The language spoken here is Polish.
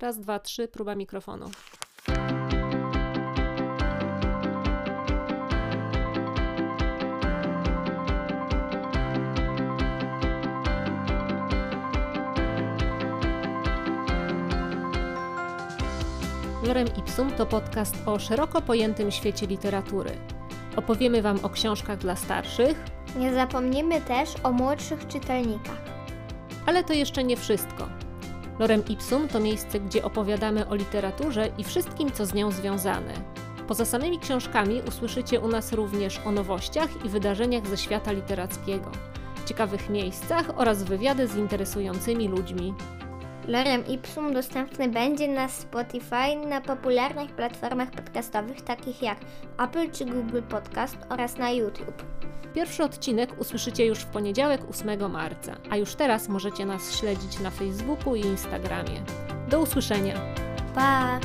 Raz, dwa, trzy, próba mikrofonu. Lorem Ipsum to podcast o szeroko pojętym świecie literatury. Opowiemy Wam o książkach dla starszych, Nie zapomnimy też o młodszych czytelnikach. ale to jeszcze nie wszystko. Lorem Ipsum to miejsce, gdzie opowiadamy o literaturze i wszystkim, co z nią związane. Poza samymi książkami usłyszycie u nas również o nowościach i wydarzeniach ze świata literackiego, ciekawych miejscach oraz wywiady z interesującymi ludźmi. Lorem Ipsum dostępny będzie na Spotify, na popularnych platformach podcastowych takich jak Apple czy Google Podcast oraz na YouTube. Pierwszy odcinek usłyszycie już w poniedziałek 8 marca, a już teraz możecie nas śledzić na Facebooku i Instagramie. Do usłyszenia! Pa!